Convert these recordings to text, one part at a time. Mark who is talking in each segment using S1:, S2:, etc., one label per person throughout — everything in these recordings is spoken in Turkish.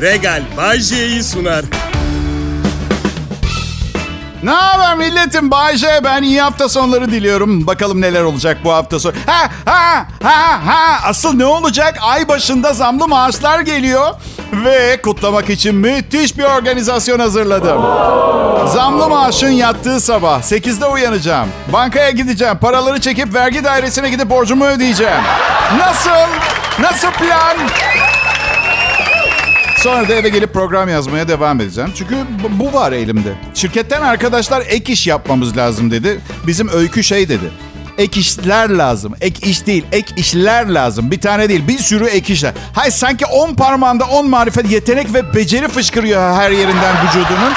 S1: Regal Bajje'yi sunar.
S2: Ne haber milletim? Bayce ben iyi hafta sonları diliyorum. Bakalım neler olacak bu hafta sonu. Ha ha ha ha. Asıl ne olacak? Ay başında zamlı maaşlar geliyor. Ve kutlamak için müthiş bir organizasyon hazırladım. Zamlı maaşın yattığı sabah 8'de uyanacağım. Bankaya gideceğim. Paraları çekip vergi dairesine gidip borcumu ödeyeceğim. Nasıl? Nasıl plan? Sonra da eve gelip program yazmaya devam edeceğim. Çünkü bu- var elimde. Şirketten arkadaşlar ek iş yapmamız lazım dedi. Bizim öykü şey dedi. Ek işler lazım. Ek iş değil, ek işler lazım. Bir tane değil, bir sürü ek işler. Hayır sanki 10 parmağında 10 marifet, yetenek ve beceri fışkırıyor her yerinden vücudunun.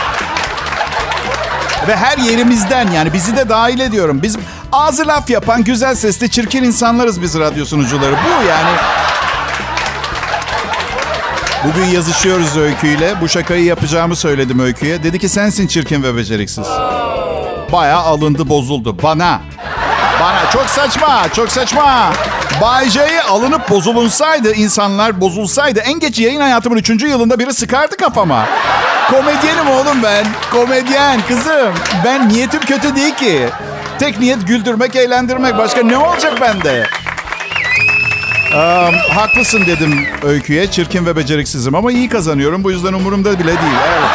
S2: Ve her yerimizden yani bizi de dahil ediyorum. Biz ağzı laf yapan, güzel sesli, çirkin insanlarız biz radyo sunucuları. Bu yani Bugün yazışıyoruz Öykü'yle. Bu şakayı yapacağımı söyledim Öykü'ye. Dedi ki sensin çirkin ve beceriksiz. Bayağı alındı bozuldu. Bana. Bana. Çok saçma. Çok saçma. Bay J'ye alınıp bozulunsaydı, insanlar bozulsaydı en geç yayın hayatımın 3. yılında biri sıkardı kafama. Komedyenim oğlum ben. Komedyen kızım. Ben niyetim kötü değil ki. Tek niyet güldürmek, eğlendirmek. Başka ne olacak bende? Am, haklısın dedim öyküye. Çirkin ve beceriksizim ama iyi kazanıyorum. Bu yüzden umurumda bile değil. Evet.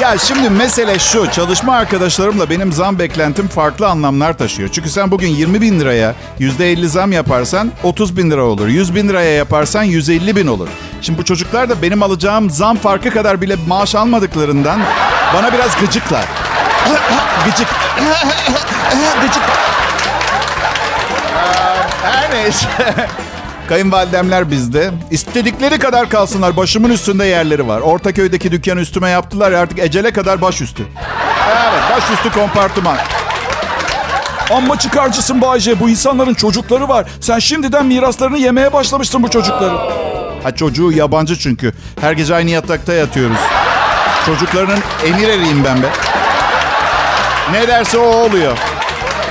S2: Ya şimdi mesele şu. Çalışma arkadaşlarımla benim zam beklentim farklı anlamlar taşıyor. Çünkü sen bugün 20 bin liraya %50 zam yaparsan 30 bin lira olur. 100 bin liraya yaparsan 150 bin olur. Şimdi bu çocuklar da benim alacağım zam farkı kadar bile maaş almadıklarından bana biraz gıcıklar. Gıcık. Gıcık. Her neyse. Kayınvalidemler bizde. İstedikleri kadar kalsınlar. Başımın üstünde yerleri var. Ortaköy'deki dükkanı üstüme yaptılar ya artık ecele kadar başüstü. Evet başüstü kompartıman. Amma çıkarcısın Bayce. Bu insanların çocukları var. Sen şimdiden miraslarını yemeye başlamışsın bu çocukların. Ha çocuğu yabancı çünkü. Her gece aynı yatakta yatıyoruz. Çocuklarının emir eriyim ben be. Ne derse o oluyor.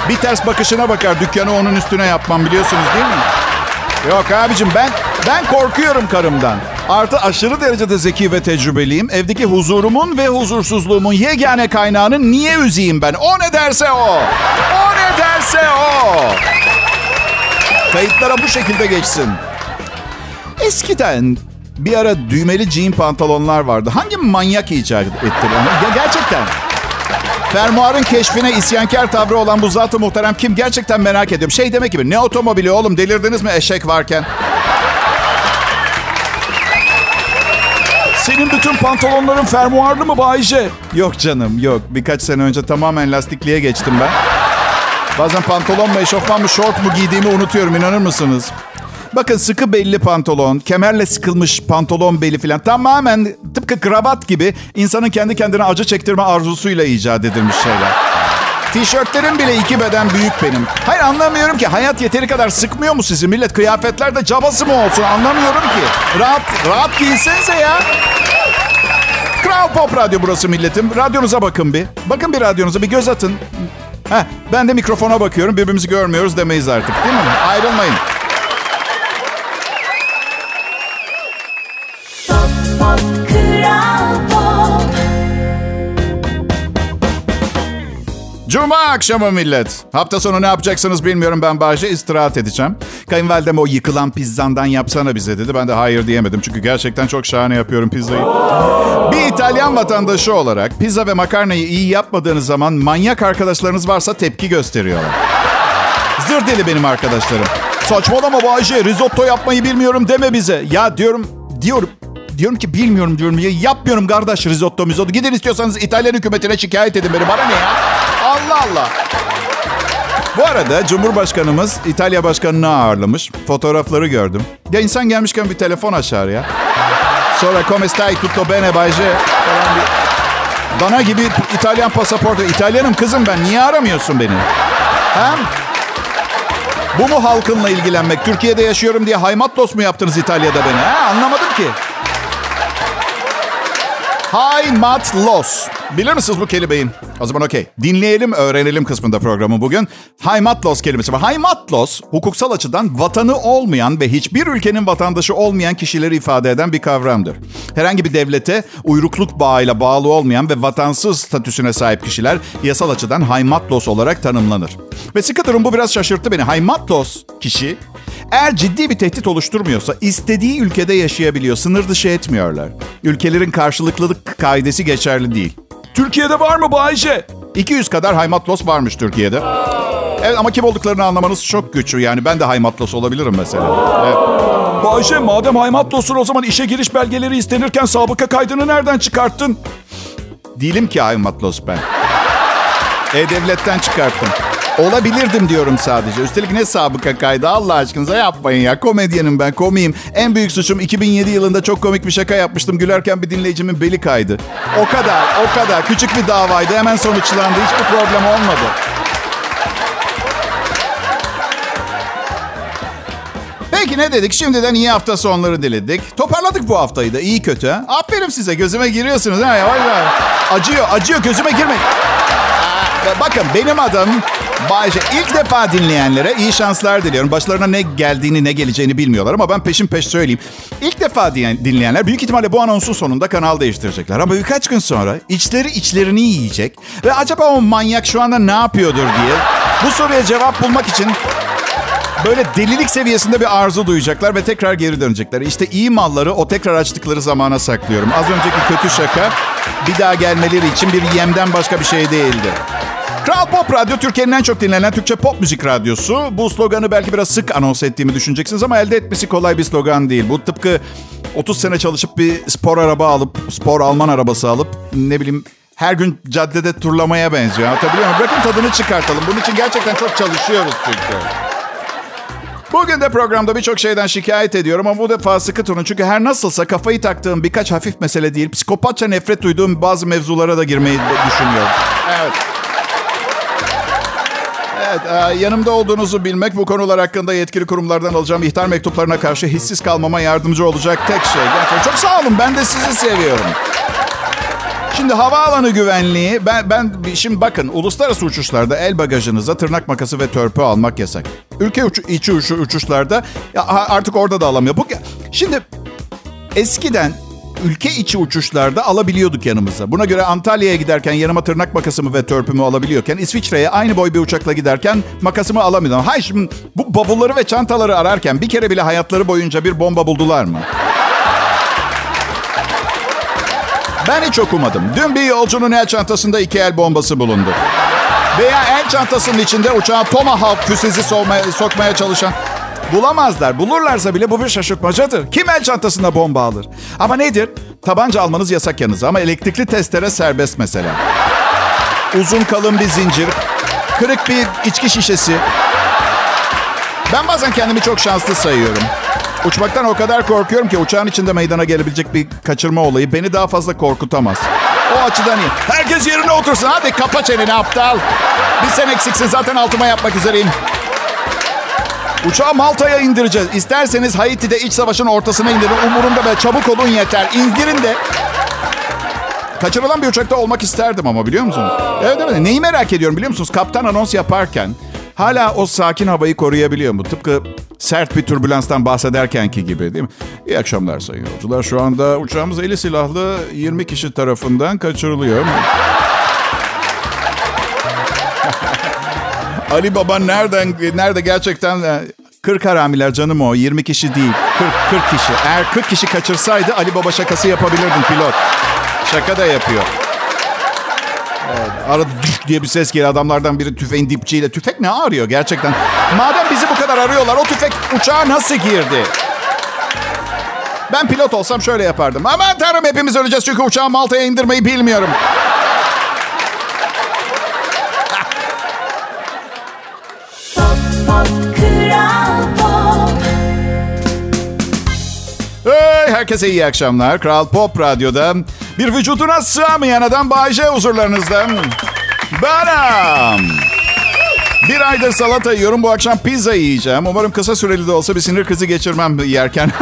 S2: Bir ters bakışına bakar dükkanı onun üstüne yapmam biliyorsunuz değil mi? Yok abicim ben ben korkuyorum karımdan. Artı aşırı derecede zeki ve tecrübeliyim. Evdeki huzurumun ve huzursuzluğumun yegane kaynağını niye üzeyim ben? O ne derse o. O ne derse o. Kayıtlara bu şekilde geçsin. Eskiden bir ara düğmeli jean pantolonlar vardı. Hangi manyak icat etti gerçekten. Fermuarın keşfine isyankar tavrı olan bu zat-ı muhterem kim gerçekten merak ediyorum. Şey demek gibi ne otomobili oğlum delirdiniz mi eşek varken? Senin bütün pantolonların fermuarlı mı Bayce? Yok canım yok. Birkaç sene önce tamamen lastikliğe geçtim ben. Bazen pantolon mu eşofman mı şort mu giydiğimi unutuyorum inanır mısınız? Bakın sıkı belli pantolon, kemerle sıkılmış pantolon beli falan tamamen tıpkı kravat gibi insanın kendi kendine acı çektirme arzusuyla icat edilmiş şeyler. Tişörtlerim bile iki beden büyük benim. Hayır anlamıyorum ki hayat yeteri kadar sıkmıyor mu sizi? Millet kıyafetlerde cabası mı olsun anlamıyorum ki. Rahat, rahat giysenize ya. Kral Pop Radyo burası milletim. Radyonuza bakın bir. Bakın bir radyonuza bir göz atın. Heh, ben de mikrofona bakıyorum. Birbirimizi görmüyoruz demeyiz artık değil mi? Ayrılmayın. Cuma akşamı millet. Hafta sonu ne yapacaksınız bilmiyorum. Ben Bahçe istirahat edeceğim. Kayınvalidem o yıkılan pizzandan yapsana bize dedi. Ben de hayır diyemedim. Çünkü gerçekten çok şahane yapıyorum pizzayı. Bir İtalyan vatandaşı olarak pizza ve makarnayı iyi yapmadığınız zaman manyak arkadaşlarınız varsa tepki gösteriyorlar. Zır deli benim arkadaşlarım. Saçmalama Bahçe risotto yapmayı bilmiyorum deme bize. Ya diyorum diyorum diyorum ki bilmiyorum diyorum. Ya, yapmıyorum kardeş risotto mizotto. Gidin istiyorsanız İtalyan hükümetine şikayet edin beni. Bana ne ya? Allah Allah. Bu arada Cumhurbaşkanımız İtalya Başkanı'nı ağırlamış. Fotoğrafları gördüm. Ya insan gelmişken bir telefon açar ya. Sonra come stai tutto bene Bayce falan bir... Bana gibi İtalyan pasaportu. İtalyanım kızım ben. Niye aramıyorsun beni? Ha? Bu mu halkınla ilgilenmek? Türkiye'de yaşıyorum diye haymat dost mu yaptınız İtalya'da beni? Ha? Anlamadım ki. High mat loss. Bilir misiniz bu kelimeyi? O zaman okey. Dinleyelim, öğrenelim kısmında programı bugün. High mat loss kelimesi var. High mat loss, hukuksal açıdan vatanı olmayan ve hiçbir ülkenin vatandaşı olmayan kişileri ifade eden bir kavramdır. Herhangi bir devlete uyrukluk bağıyla bağlı olmayan ve vatansız statüsüne sahip kişiler yasal açıdan high mat loss olarak tanımlanır. Ve sıkı durum bu biraz şaşırttı beni. High mat loss kişi eğer ciddi bir tehdit oluşturmuyorsa istediği ülkede yaşayabiliyor. Sınır dışı etmiyorlar. Ülkelerin karşılıklılık kaidesi geçerli değil.
S1: Türkiye'de var mı Bayce?
S2: 200 kadar haymatlos varmış Türkiye'de. Evet ama kim olduklarını anlamanız çok güç. Yani ben de haymatlos olabilirim mesela. Evet.
S1: Bayce madem haymatlossun o zaman işe giriş belgeleri istenirken sabıka kaydını nereden çıkarttın?
S2: Değilim ki haymatlos ben. E-Devlet'ten çıkarttım. Olabilirdim diyorum sadece. Üstelik ne sabıka kaydı Allah aşkınıza yapmayın ya. Komedyenim ben komiyim. En büyük suçum 2007 yılında çok komik bir şaka yapmıştım. Gülerken bir dinleyicimin beli kaydı. O kadar o kadar. Küçük bir davaydı hemen sonuçlandı. Hiçbir problem olmadı. Peki ne dedik? Şimdiden iyi hafta sonları diledik. Toparladık bu haftayı da iyi kötü. Aferin size gözüme giriyorsunuz. Ha, yavaş yavaş. Acıyor acıyor gözüme girmeyin. Bakın benim adım Bayce. İlk defa dinleyenlere iyi şanslar diliyorum. Başlarına ne geldiğini ne geleceğini bilmiyorlar ama ben peşin peş söyleyeyim. İlk defa dinleyenler büyük ihtimalle bu anonsun sonunda kanal değiştirecekler. Ama birkaç gün sonra içleri içlerini yiyecek. Ve acaba o manyak şu anda ne yapıyordur diye bu soruya cevap bulmak için böyle delilik seviyesinde bir arzu duyacaklar ve tekrar geri dönecekler. İşte iyi malları o tekrar açtıkları zamana saklıyorum. Az önceki kötü şaka bir daha gelmeleri için bir yemden başka bir şey değildi. Kral Pop Radyo Türkiye'nin en çok dinlenen Türkçe pop müzik radyosu. Bu sloganı belki biraz sık anons ettiğimi düşüneceksiniz ama elde etmesi kolay bir slogan değil. Bu tıpkı 30 sene çalışıp bir spor araba alıp, spor Alman arabası alıp ne bileyim her gün caddede turlamaya benziyor. Anlatabiliyor muyum? Bırakın tadını çıkartalım. Bunun için gerçekten çok çalışıyoruz çünkü. Bugün de programda birçok şeyden şikayet ediyorum ama bu defa sıkı turun. Çünkü her nasılsa kafayı taktığım birkaç hafif mesele değil, psikopatça nefret duyduğum bazı mevzulara da girmeyi düşünüyorum. Evet. Evet, e, yanımda olduğunuzu bilmek bu konular hakkında yetkili kurumlardan alacağım ihtar mektuplarına karşı hissiz kalmama yardımcı olacak tek şey. Gerçekten çok sağ olun, ben de sizi seviyorum. Şimdi havaalanı güvenliği, ben, ben şimdi bakın uluslararası uçuşlarda el bagajınıza tırnak makası ve törpü almak yasak. Ülke uç, içi uç, uçuşlarda ya artık orada da alamıyor. Bu, şimdi eskiden ülke içi uçuşlarda alabiliyorduk yanımıza. Buna göre Antalya'ya giderken yanıma tırnak makasımı ve törpümü alabiliyorken İsviçre'ye aynı boy bir uçakla giderken makasımı alamıyordum. Hayır şimdi bu bavulları ve çantaları ararken bir kere bile hayatları boyunca bir bomba buldular mı? Ben hiç okumadım. Dün bir yolcunun el çantasında iki el bombası bulundu. Veya el çantasının içinde uçağa Tomahawk füzesi sokmaya, sokmaya çalışan Bulamazlar. Bulurlarsa bile bu bir şaşırtmacadır. Kim el çantasında bomba alır? Ama nedir? Tabanca almanız yasak yanınıza ama elektrikli testere serbest mesela. Uzun kalın bir zincir, kırık bir içki şişesi. Ben bazen kendimi çok şanslı sayıyorum. Uçmaktan o kadar korkuyorum ki uçağın içinde meydana gelebilecek bir kaçırma olayı beni daha fazla korkutamaz. O açıdan iyi. Herkes yerine otursun. Hadi kapa çeneni aptal. Bir sen eksiksin zaten altıma yapmak üzereyim. Uçağı Malta'ya indireceğiz. İsterseniz Haiti'de iç savaşın ortasına indirin. Umurumda be çabuk olun yeter. İndirin de. Kaçırılan bir uçakta olmak isterdim ama biliyor musunuz? Evet evet. Neyi merak ediyorum biliyor musunuz? Kaptan anons yaparken hala o sakin havayı koruyabiliyor mu? Tıpkı sert bir türbülanstan bahsederkenki gibi değil mi? İyi akşamlar sayın yolcular. Şu anda uçağımız eli silahlı 20 kişi tarafından kaçırılıyor. Ali Baba nereden nerede gerçekten 40 e, haramiler canım o 20 kişi değil 40 40 kişi. Eğer 40 kişi kaçırsaydı Ali Baba şakası yapabilirdin pilot. Şaka da yapıyor. Arada diye bir ses geliyor. Adamlardan biri tüfeğin dipçiyle. Tüfek ne arıyor gerçekten? Madem bizi bu kadar arıyorlar o tüfek uçağa nasıl girdi? Ben pilot olsam şöyle yapardım. Aman tanrım hepimiz öleceğiz çünkü uçağı Malta'ya indirmeyi bilmiyorum. Herkese iyi akşamlar. Kral Pop Radyo'da bir vücuduna sığamayan adam Bayce huzurlarınızda. Benim. Bir aydır salata yiyorum. Bu akşam pizza yiyeceğim. Umarım kısa süreli de olsa bir sinir krizi geçirmem yerken.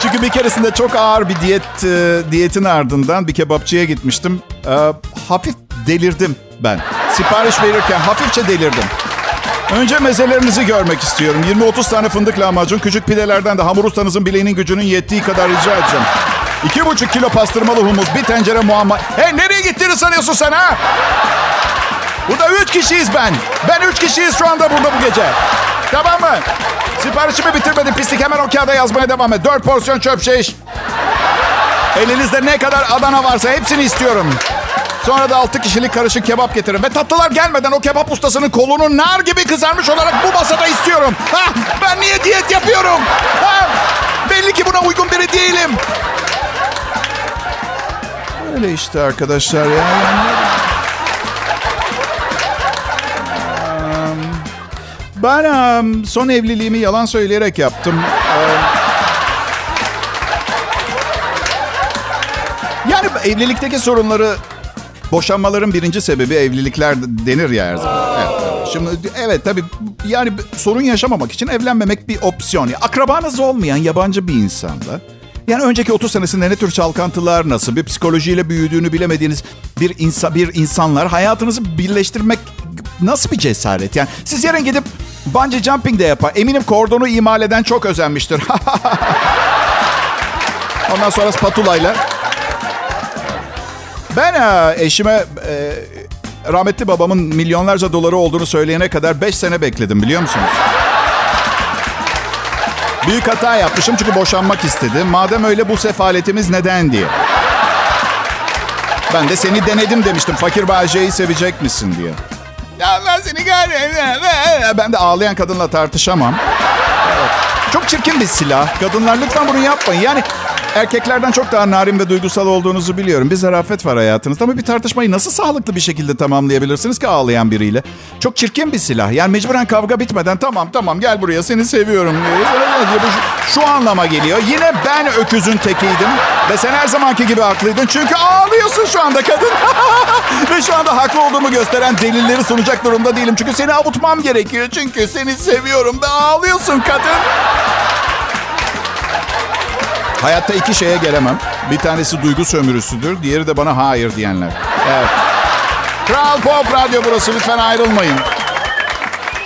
S2: Çünkü bir keresinde çok ağır bir diyet e, diyetin ardından bir kebapçıya gitmiştim. E, hafif delirdim ben. Sipariş verirken hafifçe delirdim. Önce mezelerinizi görmek istiyorum. 20-30 tane fındık lahmacun, küçük pidelerden de hamur ustanızın bileğinin gücünün yettiği kadar rica edeceğim. 2,5 kilo pastırmalı humus, bir tencere muamma. Hey nereye gittiğini sanıyorsun sen ha? Burada üç kişiyiz ben. Ben üç kişiyiz şu anda burada bu gece. Tamam mı? Siparişimi bitirmedim pislik. Hemen o kağıda yazmaya devam et. Dört porsiyon çöp şiş. Elinizde ne kadar Adana varsa hepsini istiyorum. Sonra da altı kişilik karışık kebap getirin. Ve tatlılar gelmeden o kebap ustasının kolunu nar gibi kızarmış olarak bu masada istiyorum. Ha, ben niye diyet yapıyorum? Ha, belli ki buna uygun biri değilim. Öyle işte arkadaşlar ya. Ben son evliliğimi yalan söyleyerek yaptım. Yani evlilikteki sorunları boşanmaların birinci sebebi evlilikler denir ya her zaman. Evet. Şimdi evet tabii yani sorun yaşamamak için evlenmemek bir opsiyon. Akrabanız olmayan yabancı bir insanla yani önceki 30 senesinde ne tür çalkantılar, nasıl bir psikolojiyle büyüdüğünü bilemediğiniz bir insan bir insanlar hayatınızı birleştirmek nasıl bir cesaret? Yani siz yarın gidip bungee jumping de yapar. Eminim kordonu imal eden çok özenmiştir. Ondan sonra spatulayla. Ben e, eşime e, rahmetli babamın milyonlarca doları olduğunu söyleyene kadar 5 sene bekledim biliyor musunuz? Büyük hata yapmışım çünkü boşanmak istedi. Madem öyle bu sefaletimiz neden diye. Ben de seni denedim demiştim. Fakir Bahçe'yi sevecek misin diye. Ya ben seni Ben de ağlayan kadınla tartışamam. Çok çirkin bir silah. Kadınlar lütfen bunu yapmayın. Yani erkeklerden çok daha narin ve duygusal olduğunuzu biliyorum. Bir zarafet var hayatınızda ama bir tartışmayı nasıl sağlıklı bir şekilde tamamlayabilirsiniz ki ağlayan biriyle? Çok çirkin bir silah. Yani mecburen kavga bitmeden tamam tamam gel buraya seni seviyorum. Şu anlama geliyor. Yine ben öküzün tekiydim ve sen her zamanki gibi haklıydın. Çünkü ağlıyorsun şu anda kadın. ve şu anda haklı olduğumu gösteren delilleri sunacak durumda değilim. Çünkü seni avutmam gerekiyor. Çünkü seni seviyorum ve ağlıyorsun kadın. Hayatta iki şeye gelemem. Bir tanesi duygu sömürüsüdür. Diğeri de bana hayır diyenler. Evet. Kral Pop Radyo burası. Lütfen ayrılmayın.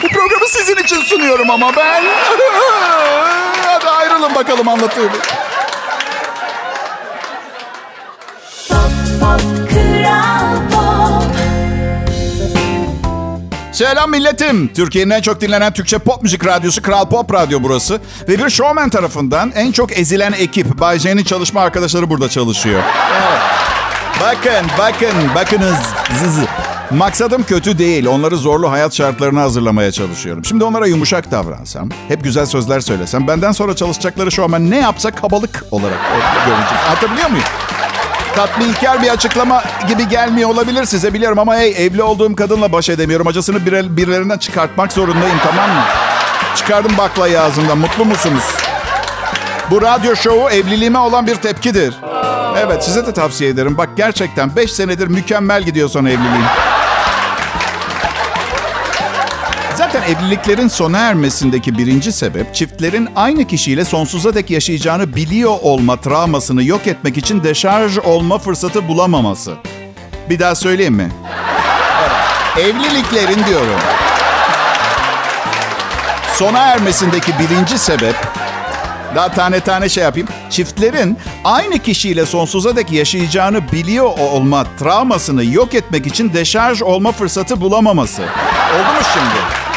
S2: Bu programı sizin için sunuyorum ama ben... Hadi ayrılın bakalım anlatayım. Selam milletim. Türkiye'nin en çok dinlenen Türkçe pop müzik radyosu Kral Pop Radyo burası. Ve bir showman tarafından en çok ezilen ekip. Bay J'nin çalışma arkadaşları burada çalışıyor. Bakın, bakın, bakınız. Zızı. Maksadım kötü değil. Onları zorlu hayat şartlarına hazırlamaya çalışıyorum. Şimdi onlara yumuşak davransam, hep güzel sözler söylesem, benden sonra çalışacakları şovmen ne yapsa kabalık olarak görünecek. Anlatabiliyor muyum? Tatminkar bir açıklama gibi gelmiyor olabilir size biliyorum ama hey evli olduğum kadınla baş edemiyorum. Acısını bir, birilerinden çıkartmak zorundayım tamam mı? Çıkardım baklayı ağzımdan. Mutlu musunuz? Bu radyo şovu evliliğime olan bir tepkidir. Evet size de tavsiye ederim. Bak gerçekten 5 senedir mükemmel gidiyor son evliliğim. Zaten evliliklerin sona ermesindeki birinci sebep çiftlerin aynı kişiyle sonsuza dek yaşayacağını biliyor olma travmasını yok etmek için deşarj olma fırsatı bulamaması. Bir daha söyleyeyim mi? Evliliklerin diyorum. Sona ermesindeki birinci sebep daha tane tane şey yapayım. Çiftlerin aynı kişiyle sonsuza dek yaşayacağını biliyor olma travmasını yok etmek için deşarj olma fırsatı bulamaması. Oldu mu şimdi?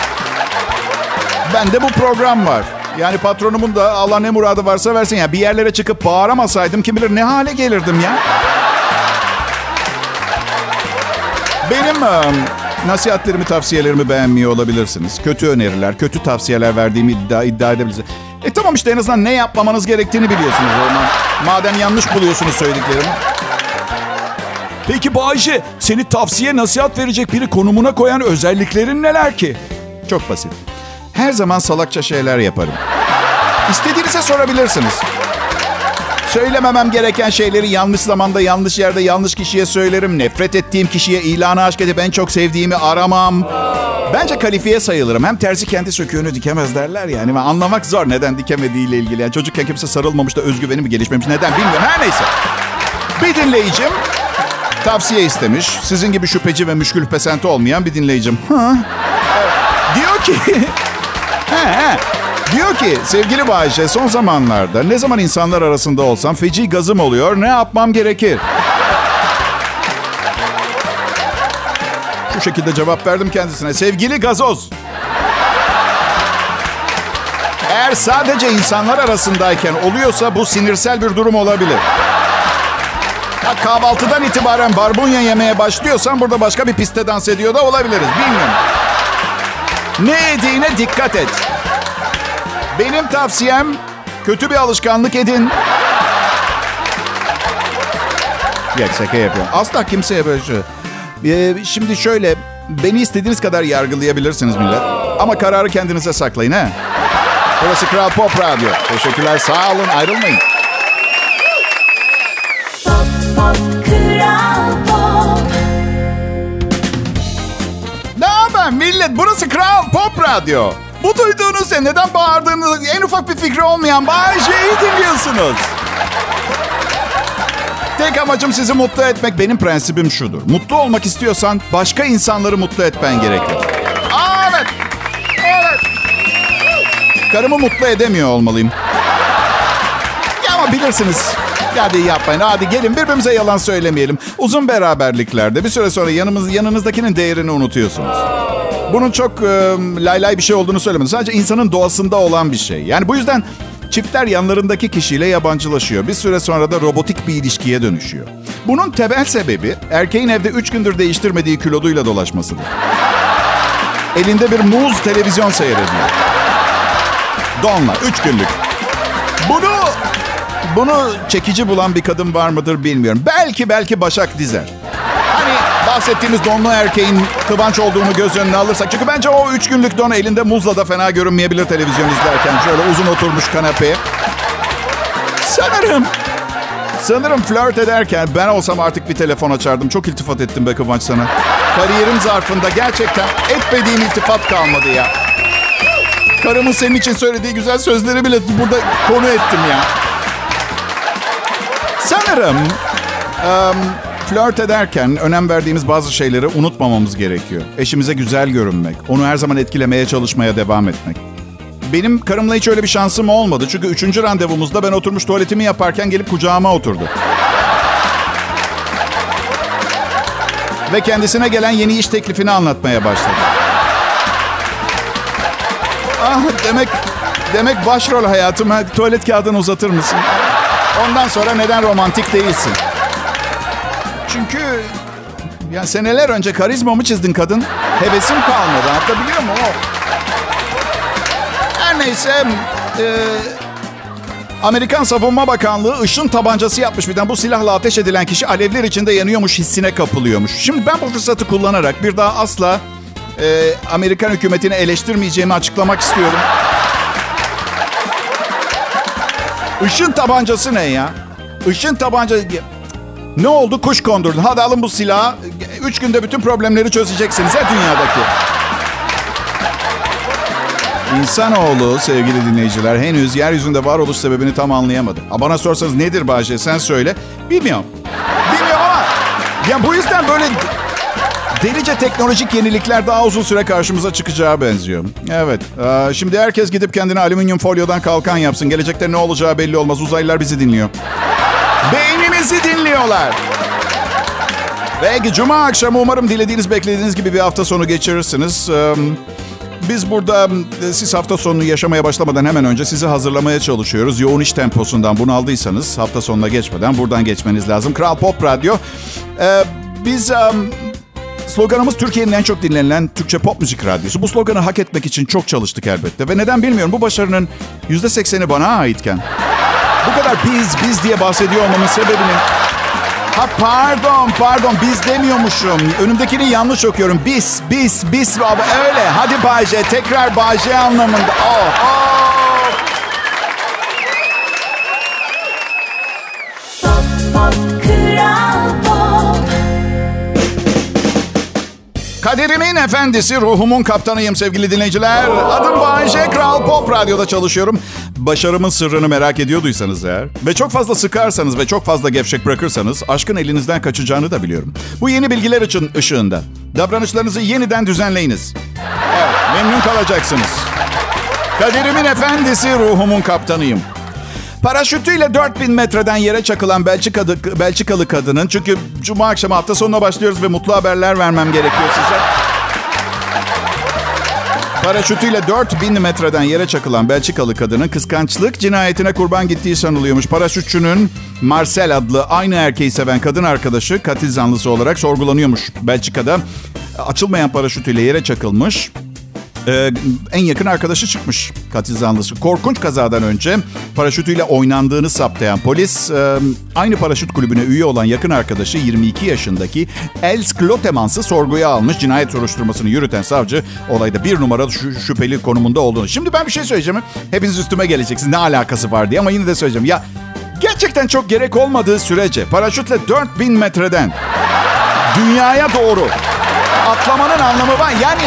S2: Bende bu program var. Yani patronumun da Allah ne muradı varsa versin ya. Bir yerlere çıkıp bağıramasaydım kim bilir ne hale gelirdim ya. Benim nasihatlerimi, tavsiyelerimi beğenmiyor olabilirsiniz. Kötü öneriler, kötü tavsiyeler verdiğimi iddia, iddia edebilirsiniz. E tamam işte en azından ne yapmamanız gerektiğini biliyorsunuz. Madem yanlış buluyorsunuz söylediklerimi.
S1: Peki Bayce, seni tavsiye nasihat verecek biri konumuna koyan özelliklerin neler ki?
S2: Çok basit. Her zaman salakça şeyler yaparım. İstediğinize sorabilirsiniz. Söylememem gereken şeyleri yanlış zamanda, yanlış yerde, yanlış kişiye söylerim. Nefret ettiğim kişiye ilanı aşk edip en çok sevdiğimi aramam. Bence kalifiye sayılırım. Hem terzi kendi söküğünü dikemez derler yani. Anlamak zor neden dikemediğiyle ilgili. Yani çocukken kimse sarılmamış da özgüveni mi gelişmemiş neden bilmiyorum. Her neyse. Bir dinleyicim tavsiye istemiş. Sizin gibi şüpheci ve müşkül pesente olmayan bir dinleyicim. Ha. Diyor ki... he. Diyor ki sevgili Bayşe son zamanlarda ne zaman insanlar arasında olsam feci gazım oluyor. Ne yapmam gerekir? Şu şekilde cevap verdim kendisine. Sevgili gazoz. Eğer sadece insanlar arasındayken oluyorsa bu sinirsel bir durum olabilir. Ha, kahvaltıdan itibaren barbunya yemeye başlıyorsan burada başka bir piste dans ediyor da olabiliriz. Bilmiyorum. Ne yediğine dikkat et. Benim tavsiyem kötü bir alışkanlık edin. Yok şaka yapıyorum. Asla kimseye böyle şey. Ee, şimdi şöyle beni istediğiniz kadar yargılayabilirsiniz millet. Ama kararı kendinize saklayın he. Burası Kral Pop Radyo. Teşekkürler sağ olun ayrılmayın.
S3: Pop, pop, Kral Pop.
S2: Ne haber millet? Burası Kral Pop Radyo. Bu duyduğunuz şey neden bağırdığınız en ufak bir fikri olmayan Bayece'yi dinliyorsunuz. Tek amacım sizi mutlu etmek. Benim prensibim şudur. Mutlu olmak istiyorsan başka insanları mutlu etmen gerekir. Evet. Evet. Karımı mutlu edemiyor olmalıyım. Ya ama bilirsiniz. Hadi yapmayın. Hadi gelin birbirimize yalan söylemeyelim. Uzun beraberliklerde bir süre sonra yanımız, yanınızdakinin değerini unutuyorsunuz. Bunun çok e, lay lay bir şey olduğunu söylemedim. Sadece insanın doğasında olan bir şey. Yani bu yüzden çiftler yanlarındaki kişiyle yabancılaşıyor. Bir süre sonra da robotik bir ilişkiye dönüşüyor. Bunun temel sebebi erkeğin evde üç gündür değiştirmediği kiloduyla dolaşmasıdır. Elinde bir muz televizyon seyrediyor. Donla, üç günlük. Bunu çekici bulan bir kadın var mıdır bilmiyorum. Belki belki Başak Dizer. Hani bahsettiğimiz donlu erkeğin kıvanç olduğunu göz önüne alırsak. Çünkü bence o üç günlük don elinde muzla da fena görünmeyebilir televizyon izlerken. Şöyle uzun oturmuş kanepeye. Sanırım, sanırım flört ederken ben olsam artık bir telefon açardım. Çok iltifat ettim be Kıvanç sana. Kariyerim zarfında gerçekten etmediğim iltifat kalmadı ya. Karımın senin için söylediği güzel sözleri bile burada konu ettim ya. Sanırım em, flört ederken önem verdiğimiz bazı şeyleri unutmamamız gerekiyor. Eşimize güzel görünmek, onu her zaman etkilemeye çalışmaya devam etmek. Benim karımla hiç öyle bir şansım olmadı. Çünkü üçüncü randevumuzda ben oturmuş tuvaletimi yaparken gelip kucağıma oturdu. Ve kendisine gelen yeni iş teklifini anlatmaya başladı. Ah demek demek başrol hayatım. Ha, Tuvalet kağıdını uzatır mısın? Ondan sonra neden romantik değilsin? Çünkü ya seneler önce karizmamı çizdin kadın. Hevesim kalmadı. Hatta biliyor musun o? Her neyse e, Amerikan Savunma Bakanlığı ışın tabancası yapmış birden. Bu silahla ateş edilen kişi alevler içinde yanıyormuş hissine kapılıyormuş. Şimdi ben bu fırsatı kullanarak bir daha asla e, Amerikan hükümetini eleştirmeyeceğimi açıklamak istiyorum. Işın tabancası ne ya? Işın tabancası... Ne oldu? Kuş kondurdun. Hadi alın bu silahı. Üç günde bütün problemleri çözeceksiniz ya dünyadaki. İnsanoğlu sevgili dinleyiciler henüz yeryüzünde varoluş sebebini tam anlayamadı. Ha, bana sorsanız nedir Bahçe sen söyle. Bilmiyorum. Bilmiyorum ama ya bu yüzden böyle delice teknolojik yenilikler daha uzun süre karşımıza çıkacağı benziyor. Evet. Aa, şimdi herkes gidip kendine alüminyum folyodan kalkan yapsın. Gelecekte ne olacağı belli olmaz. Uzaylılar bizi dinliyor. Beynimizi dinliyorlar. Peki cuma akşamı umarım dilediğiniz beklediğiniz gibi bir hafta sonu geçirirsiniz. Ee, biz burada e, siz hafta sonunu yaşamaya başlamadan hemen önce sizi hazırlamaya çalışıyoruz. Yoğun iş temposundan bunu aldıysanız hafta sonuna geçmeden buradan geçmeniz lazım. Kral Pop Radyo. Biz sloganımız Türkiye'nin en çok dinlenilen Türkçe pop müzik radyosu. Bu sloganı hak etmek için çok çalıştık elbette. Ve neden bilmiyorum bu başarının %80'i bana aitken. Bu kadar biz biz diye bahsediyor olmamın sebebinin... Ha pardon pardon biz demiyormuşum. Önümdekini yanlış okuyorum. Biz biz biz öyle. Hadi Bayce tekrar Bayce anlamında. Oh, oh. Kaderimin efendisi, ruhumun kaptanıyım sevgili dinleyiciler. Adım Bayece, Kral Pop Radyo'da çalışıyorum. Başarımın sırrını merak ediyorduysanız eğer ve çok fazla sıkarsanız ve çok fazla gevşek bırakırsanız aşkın elinizden kaçacağını da biliyorum. Bu yeni bilgiler için ışığında. Davranışlarınızı yeniden düzenleyiniz. Evet, memnun kalacaksınız. Kaderimin efendisi, ruhumun kaptanıyım. Paraşütüyle 4000 metreden yere çakılan Belçikalı, Belçikalı kadının... Çünkü cuma akşamı hafta sonuna başlıyoruz ve mutlu haberler vermem gerekiyor size. Paraşütüyle 4000 metreden yere çakılan Belçikalı kadının kıskançlık cinayetine kurban gittiği sanılıyormuş. Paraşütçünün Marcel adlı aynı erkeği seven kadın arkadaşı katil zanlısı olarak sorgulanıyormuş. Belçika'da açılmayan paraşütüyle yere çakılmış. Ee, en yakın arkadaşı çıkmış katil zanlısı. Korkunç kazadan önce paraşütüyle oynandığını saptayan polis e, aynı paraşüt kulübüne üye olan yakın arkadaşı 22 yaşındaki Els Klotemans'ı sorguya almış. Cinayet soruşturmasını yürüten savcı olayda bir numaralı şü- şüpheli konumunda olduğunu. Şimdi ben bir şey söyleyeceğim. Hepiniz üstüme geleceksiniz ne alakası var diye ama yine de söyleyeceğim. Ya gerçekten çok gerek olmadığı sürece paraşütle 4000 metreden dünyaya doğru atlamanın anlamı var. Yani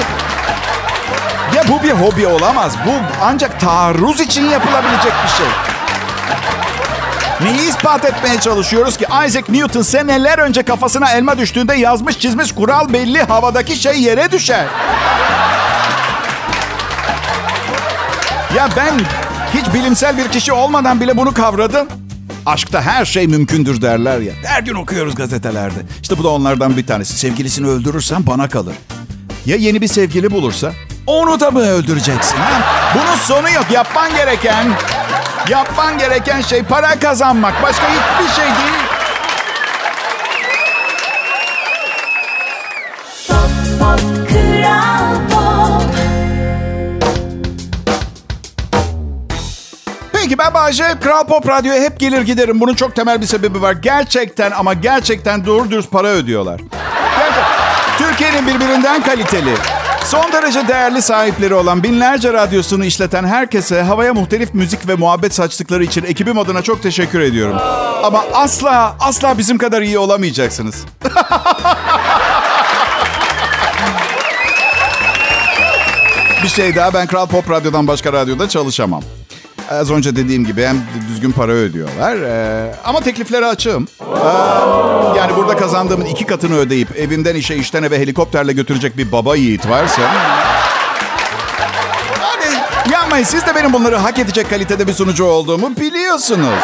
S2: ya bu bir hobi olamaz. Bu ancak taarruz için yapılabilecek bir şey. Neyi ispat etmeye çalışıyoruz ki? Isaac Newton seneler önce kafasına elma düştüğünde yazmış çizmiş kural belli. Havadaki şey yere düşer. Ya ben hiç bilimsel bir kişi olmadan bile bunu kavradım. Aşkta her şey mümkündür derler ya. Her gün okuyoruz gazetelerde. İşte bu da onlardan bir tanesi. Sevgilisini öldürürsen bana kalır. Ya yeni bir sevgili bulursa? Onu da mı öldüreceksin? Ha? Bunun sonu yok. Yapman gereken, yapman gereken şey para kazanmak. Başka hiçbir şey değil.
S3: Pop Pop Kral Pop
S2: Peki ben Bayece Kral Pop Radyo'ya hep gelir giderim. Bunun çok temel bir sebebi var. Gerçekten ama gerçekten doğru dürüst para ödüyorlar. Gerçekten. Türkiye'nin birbirinden kaliteli, son derece değerli sahipleri olan binlerce radyosunu işleten herkese havaya muhtelif müzik ve muhabbet saçtıkları için ekibim adına çok teşekkür ediyorum. Ama asla asla bizim kadar iyi olamayacaksınız. bir şey daha ben Kral Pop Radyo'dan başka radyoda çalışamam. Az önce dediğim gibi hem düzgün para ödüyorlar ee, ama teklifleri açığım. Ee, yani burada kazandığımın iki katını ödeyip evimden işe işten eve helikopterle götürecek bir baba yiğit varsa... Yani yapmayın siz de benim bunları hak edecek kalitede bir sunucu olduğumu biliyorsunuz.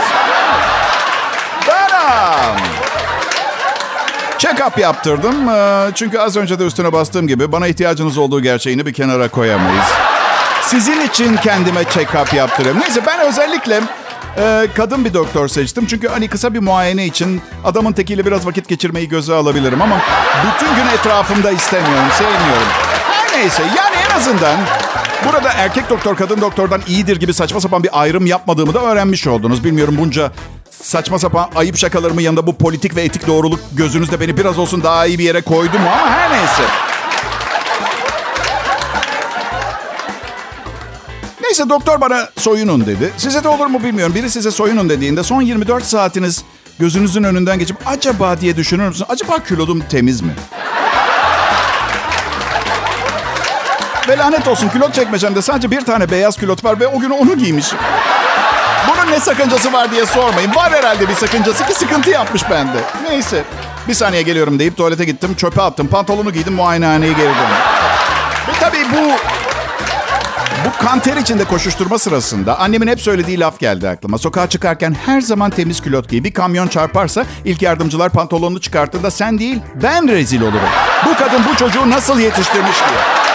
S2: Benim. Check-up yaptırdım. Ee, Çünkü az önce de üstüne bastığım gibi bana ihtiyacınız olduğu gerçeğini bir kenara koyamayız. Sizin için kendime check-up yaptırıyorum. Neyse ben özellikle e, kadın bir doktor seçtim. Çünkü hani kısa bir muayene için adamın tekiyle biraz vakit geçirmeyi göze alabilirim. Ama bütün gün etrafımda istemiyorum, sevmiyorum. Her neyse yani en azından burada erkek doktor kadın doktordan iyidir gibi saçma sapan bir ayrım yapmadığımı da öğrenmiş oldunuz. Bilmiyorum bunca saçma sapan ayıp şakalarımın yanında bu politik ve etik doğruluk gözünüzde beni biraz olsun daha iyi bir yere koydu mu ama her neyse. Neyse doktor bana soyunun dedi. Size de olur mu bilmiyorum. Biri size soyunun dediğinde son 24 saatiniz gözünüzün önünden geçip acaba diye düşünür müsün? Acaba kilodum temiz mi? Ve lanet olsun külot çekmecemde sadece bir tane beyaz külot var ve o gün onu giymişim. Bunun ne sakıncası var diye sormayın. Var herhalde bir sakıncası ki sıkıntı yapmış bende. Neyse. Bir saniye geliyorum deyip tuvalete gittim. Çöpe attım. Pantolonu giydim. Muayenehaneye geri döndüm. Ve tabii bu kanter içinde koşuşturma sırasında annemin hep söylediği laf geldi aklıma. Sokağa çıkarken her zaman temiz külot giy. Bir kamyon çarparsa ilk yardımcılar pantolonunu çıkarttığında sen değil ben rezil olurum. Bu kadın bu çocuğu nasıl yetiştirmiş diye.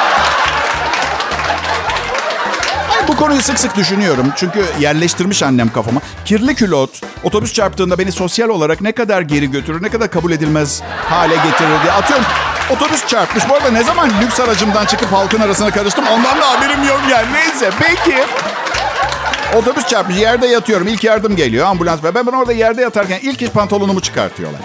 S2: Bu konuyu sık sık düşünüyorum. Çünkü yerleştirmiş annem kafama. Kirli külot otobüs çarptığında beni sosyal olarak ne kadar geri götürür, ne kadar kabul edilmez hale getirir diye. Atıyorum otobüs çarpmış. Bu arada ne zaman lüks aracımdan çıkıp halkın arasına karıştım ondan da haberim yok yani. Neyse peki. Otobüs çarpmış yerde yatıyorum. İlk yardım geliyor ambulans ve ben, ben orada yerde yatarken ilk iş pantolonumu çıkartıyorlar.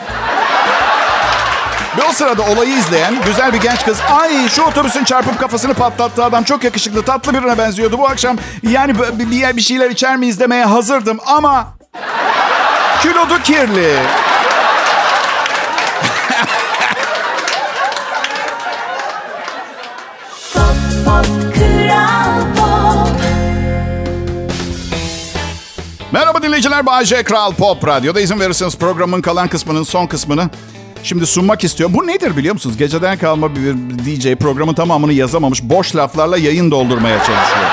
S2: Sırada olayı izleyen güzel bir genç kız ay şu otobüsün çarpıp kafasını patlattığı adam çok yakışıklı tatlı birine benziyordu. Bu akşam yani bir, bir, şeyler içer mi izlemeye hazırdım ama kilodu kirli. Merhaba dinleyiciler. Bayece Kral Pop Radyo'da izin verirseniz programın kalan kısmının son kısmını şimdi sunmak istiyorum. Bu nedir biliyor musunuz? Geceden kalma bir DJ programın tamamını yazamamış. Boş laflarla yayın doldurmaya çalışıyor.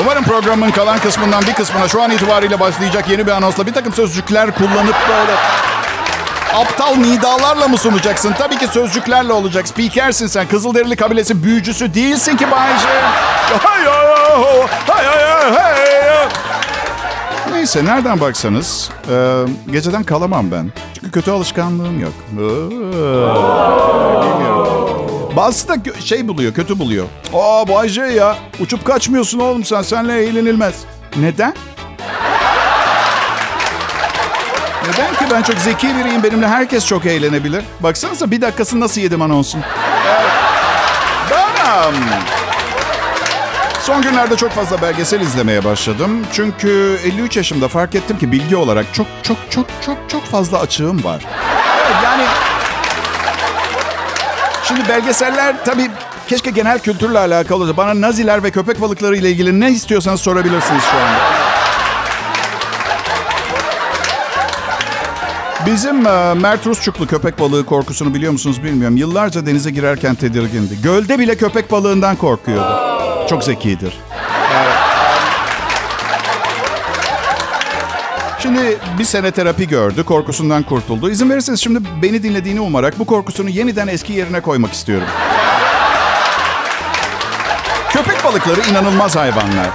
S2: Umarım programın kalan kısmından bir kısmına şu an itibariyle başlayacak yeni bir anonsla bir takım sözcükler kullanıp böyle aptal nidalarla mı sunacaksın? Tabii ki sözcüklerle olacak. Spikersin sen. Kızılderili kabilesi büyücüsü değilsin ki Bayce. Hay hay hay hay. Neyse nereden baksanız e, geceden kalamam ben. Çünkü kötü alışkanlığım yok. Bilmiyorum. Bazısı da şey buluyor, kötü buluyor. Aa Bayce ya uçup kaçmıyorsun oğlum sen. Senle eğlenilmez. Neden? Neden ki ben çok zeki biriyim. Benimle herkes çok eğlenebilir. Baksanıza bir dakikasını nasıl yedim anonsun. Evet. Tamam. Son günlerde çok fazla belgesel izlemeye başladım. Çünkü 53 yaşımda fark ettim ki bilgi olarak çok çok çok çok çok fazla açığım var. Evet, yani Şimdi belgeseller tabii keşke genel kültürle alakalı olsa. Bana Naziler ve köpek balıkları ile ilgili ne istiyorsanız sorabilirsiniz şu anda. Bizim e, Mert Rusçuklu köpek balığı korkusunu biliyor musunuz bilmiyorum. Yıllarca denize girerken tedirgindi. Gölde bile köpek balığından korkuyordu. Çok zekidir. Evet. Şimdi bir sene terapi gördü, korkusundan kurtuldu. İzin verirseniz şimdi beni dinlediğini umarak bu korkusunu yeniden eski yerine koymak istiyorum. Köpek balıkları inanılmaz hayvanlar.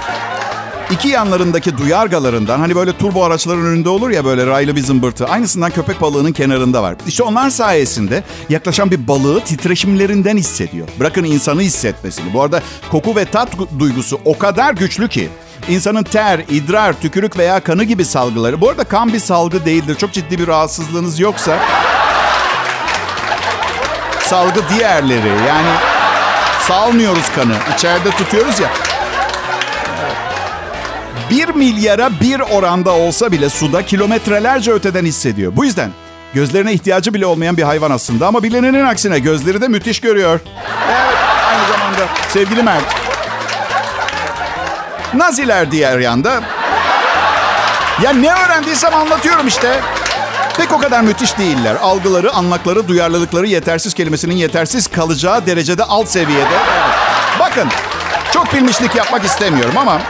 S2: İki yanlarındaki duyargalarından hani böyle turbo araçların önünde olur ya böyle raylı bir zımbırtı. Aynısından köpek balığının kenarında var. İşte onlar sayesinde yaklaşan bir balığı titreşimlerinden hissediyor. Bırakın insanı hissetmesini. Bu arada koku ve tat duygusu o kadar güçlü ki insanın ter, idrar, tükürük veya kanı gibi salgıları. Bu arada kan bir salgı değildir. Çok ciddi bir rahatsızlığınız yoksa salgı diğerleri. Yani salmıyoruz kanı. İçeride tutuyoruz ya. 1 milyara bir oranda olsa bile suda kilometrelerce öteden hissediyor. Bu yüzden gözlerine ihtiyacı bile olmayan bir hayvan aslında ama bilinenin aksine gözleri de müthiş görüyor. Evet, aynı zamanda sevgili Mert. Naziler diğer yanda. Ya ne öğrendiysem anlatıyorum işte. Pek o kadar müthiş değiller. Algıları, anlakları, duyarlılıkları yetersiz kelimesinin yetersiz kalacağı derecede alt seviyede. Bakın, çok bilmişlik yapmak istemiyorum ama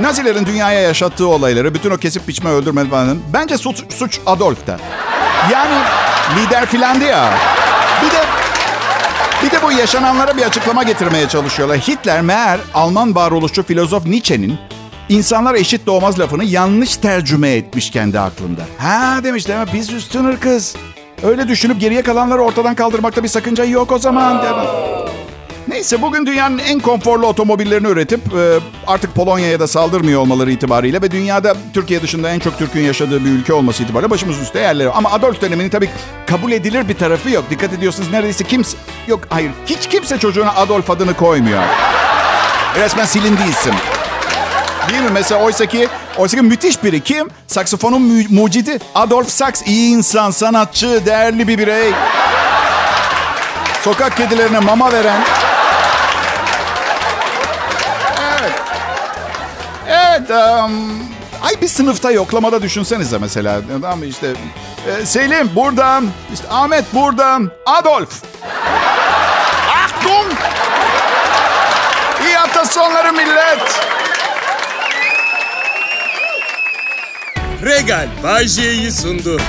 S2: Nazilerin dünyaya yaşattığı olayları, bütün o kesip biçme öldürme falan. Bence suç, suç Adolf'ta. Yani lider filandı ya. Bir de bir de bu yaşananlara bir açıklama getirmeye çalışıyorlar. Hitler meğer Alman varoluşçu filozof Nietzsche'nin insanlar eşit doğmaz lafını yanlış tercüme etmiş kendi aklında. Ha demiş mi? Biz üstün ırkız. Öyle düşünüp geriye kalanları ortadan kaldırmakta bir sakınca yok o zaman. Dedim. Neyse bugün dünyanın en konforlu otomobillerini üretip e, artık Polonya'ya da saldırmıyor olmaları itibariyle ve dünyada Türkiye dışında en çok Türk'ün yaşadığı bir ülke olması itibariyle başımız üstte yerleri. Ama Adolf döneminin tabii kabul edilir bir tarafı yok. Dikkat ediyorsunuz neredeyse kimse... Yok hayır hiç kimse çocuğuna Adolf adını koymuyor. Resmen silindi isim. Değil mi? Mesela oysa ki, oysa ki müthiş biri. Kim? Saksafonun mu- mucidi. Adolf Sachs. iyi insan, sanatçı, değerli bir birey. Sokak kedilerine mama veren. Evet. um, ay bir sınıfta yoklamada düşünsenize mesela. Tamam işte. e, Selim buradan. işte Ahmet buradan. Adolf. Achtung! İyi hafta sonları millet.
S4: Regal Bay J'yi sundu.